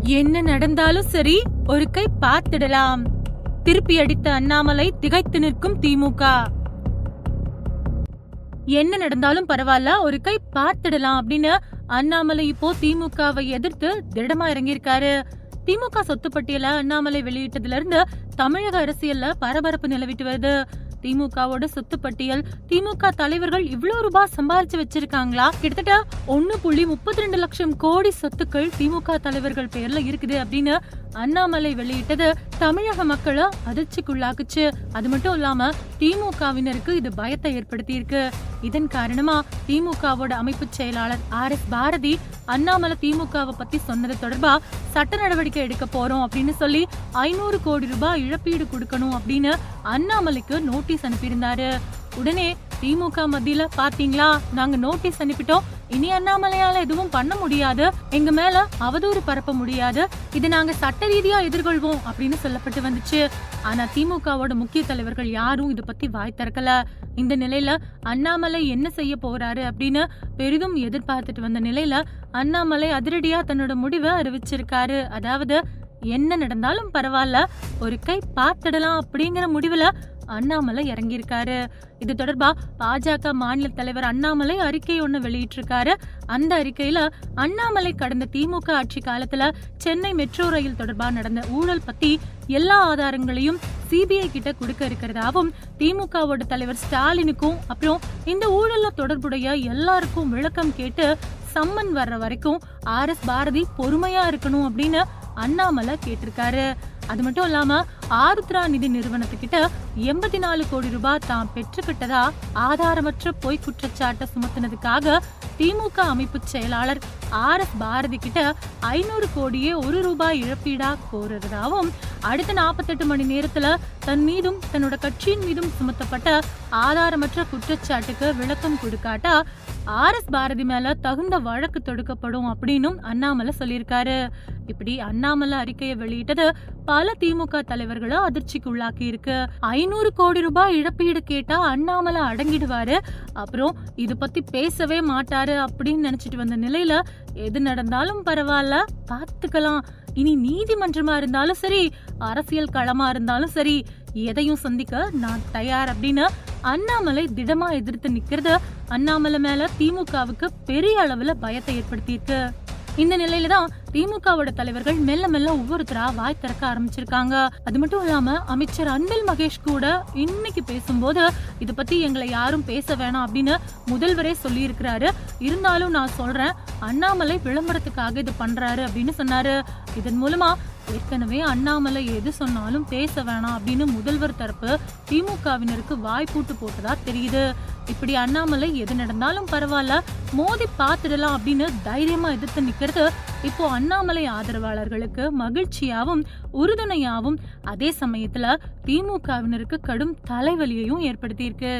என்ன நடந்தாலும் சரி ஒரு கை பார்த்திடலாம். திருப்பி அடித்த அண்ணாமலை திகைத்து நிற்கும் திமுக. என்ன நடந்தாலும் பரவாயில்ல ஒரு கை பார்த்திடலாம் அப்படின்னு அண்ணாமலை இப்போ திமுகவை எதிர்த்து திடமா இறங்கியிருக்காரு. திமுக சொத்து பட்டியல அண்ணாமலை வெளியிட்டதுல இருந்து தமிழக அரசியல்ல பரபரப்பு நிலவிட்டு வருது. திமுகவோட சொத்து பட்டியல் திமுக தலைவர்கள் இவ்வளவு ரூபாய் சம்பாரிச்சு வச்சிருக்காங்களா? கிட்டத்தட்ட ஒன்னு புள்ளி முப்பத்தி ரெண்டு லட்சம் கோடி சொத்துக்கள் திமுக தலைவர்கள் பேர்ல இருக்குது அப்படின்னு அண்ணாமலை வெளியிட்டது. தமிழக மக்களை அதிர்ச்சிக்குள்ளாக்குச்சு. அது மட்டும் இல்லாம திமுகவினருக்கு இது பயத்தை ஏற்படுத்தி இருக்கு இதன் காரணமா திமுகவோட அமைப்பு செயலாளர் ஆர் எஸ் பாரதி அண்ணாமலை திமுகவை பத்தி சொன்னது தொடர்பா சட்ட நடவடிக்கை எடுக்க போறோம் அப்படின்னு சொல்லி ஐநூறு கோடி ரூபாய் இழப்பீடு கொடுக்கணும் அப்படின்னு அண்ணாமலைக்கு நோட்டீஸ் அனுப்பியிருந்தாரு. உடனே திமுக மத்தியில பாத்தீங்களா? நாங்க நோட்டீஸ் அனுப்பிட்டோம். இனி அண்ணாமலையால எதுவும் பண்ண முடியாது. எங்க மேல அவதூறு பரப்ப முடியாது. இதை நாங்க சட்ட ரீதியா எதிர்கொள்வோம் அப்படின்னு சொல்லப்பட்டு வந்துச்சு. ஆனா திமுகவோட முக்கிய தலைவர்கள் யாரும் இத பத்தி வாய் திறக்கல. இந்த நிலையில அண்ணாமலை என்ன செய்ய போறாரு அப்படின்னு பெரிதும் எதிர்பார்த்துட்டு வந்த நிலையில அண்ணாமலை அதிரடியா தன்னோட முடிவை அறிவிச்சிருக்காரு. அதாவது என்ன நடந்தாலும் பரவாயில்ல. ஒரு கை பார்த்திடலாம் அப்படிங்கிற முடிவுல அண்ணாமலை இறங்கியிருக்காரு. இது தொடர்பா பாஜக மாநில தலைவர் அண்ணாமலை அறிக்கை ஒன்று வெளியிட்டிருக்காரு. அந்த அறிக்கையில அண்ணாமலை கடந்த திமுக ஆட்சி காலத்துல சென்னை மெட்ரோ ரயில் தொடர்பா நடந்த ஊழல் பத்தி எல்லா ஆதாரங்களையும் சிபிஐ கிட்ட கொடுக்க இருக்கிறதாவும் திமுகவோட தலைவர் ஸ்டாலினுக்கும் அப்புறம் இந்த ஊழல்ல தொடர்புடைய எல்லாருக்கும் விளக்கம் கேட்டு சம்மன் வர்ற வரைக்கும் ஆர் எஸ் பாரதி பொறுமையா இருக்கணும் அப்படின்னு அண்ணாமலை கேட்டிருக்காரு. அது மட்டும் இல்லாம ஆருத்ரா நிதி நிறுவனத்துக்கிட்ட எண்பத்தி நாலு கோடி ரூபாய் தாம் பெற்றுக்கிட்டதா ஆதாரமற்ற பொய் குற்றச்சாட்டை சுமத்தினதுக்காக திமுக அமைப்பு செயலாளர் ஆர் எஸ் பாரதி கிட்ட ஐநூறு கோடியே ஒரு ரூபாய் இழப்பீடா கோருறதாவும் அடுத்த நாற்பத்தெட்டு மணி நேரத்துல தன் மீதும் தன்னோட கட்சியின் மீதும் சுமத்தப்பட்ட ஆதாரமற்ற குற்றச்சாட்டுக்கு விளக்கம் கொடுக்காட்டா ஆர் எஸ் பாரதி மேல தகுந்த வழக்கு தொடுக்கப்படும் அப்படின்னும் அண்ணாமலை சொல்லியிருக்காரு. இப்படி அண்ணாமலை அறிக்கையை வெளியிட்டது பல திமுக தலைவர்களை அதிர்ச்சிக்கு உள்ளாக்கி இருக்கு ஐநூறு கோடி ரூபாய் இழப்பீடு கேட்டா அண்ணாமலை அடங்கிடுவாரு. அப்புறம் இது பத்தி பேசவே மாட்டாரு அப்படின்னு நினைச்சிட்டு வந்த நிலையில எது நடந்தாலும் பரவாயில்ல பார்த்துக்கலாம் இனி நீதிமன்றமா இருந்தாலும் சரி அரசியல் களமா இருந்தாலும் சரி எதையும் சந்திக்க நான் தயார் அப்படின்னு அண்ணாமலை திடமா எதிர்த்து நிக்கிறது அண்ணாமலை மேல திமுகவுக்கு பெரிய அளவுல பயத்தை ஏற்படுத்தியிருக்கு. இந்த நிலையில தான் திமுகவோட தலைவர்கள் மெல்ல மெல்ல ஒவ்வொருத்தரா வாய் திறக்க ஆரம்பிச்சிருக்காங்க. அது மட்டும் இல்லாம அமைச்சர் அன்பில் மகேஷ் கூட இன்னைக்கு பேசும்போது இத பத்தி எங்களை யாரும் பேச வேணாம் அப்படின்னு முதல்வரே சொல்லி இருக்கிறாரு இருந்தாலும் நான் சொல்றேன் அண்ணாமலை விளம்பரத்துக்காக இது பண்றாரு அப்படின்னு சொன்னாரு. இதன் மூலமா ஏற்கனவே அண்ணாமலை எது சொன்னாலும் பேச வேணாம் அப்படின்னு முதல்வர் தரப்பு திமுகவினருக்கு வாய்ப்பூட்டு போட்டதா தெரியுது. இப்படி அண்ணாமலை எது நடந்தாலும் பரவாயில்ல மோதி பார்த்துடலாம் அப்படின்னு தைரியமா எதிர்த்து நிக்கிறது இப்போ அண்ணாமலை ஆதரவாளர்களுக்கு மகிழ்ச்சியாவும் உறுதுணையாவும் அதே சமயத்துல திமுகவினருக்கு கடும் தலைவலியையும் ஏற்படுத்தியிருக்கு.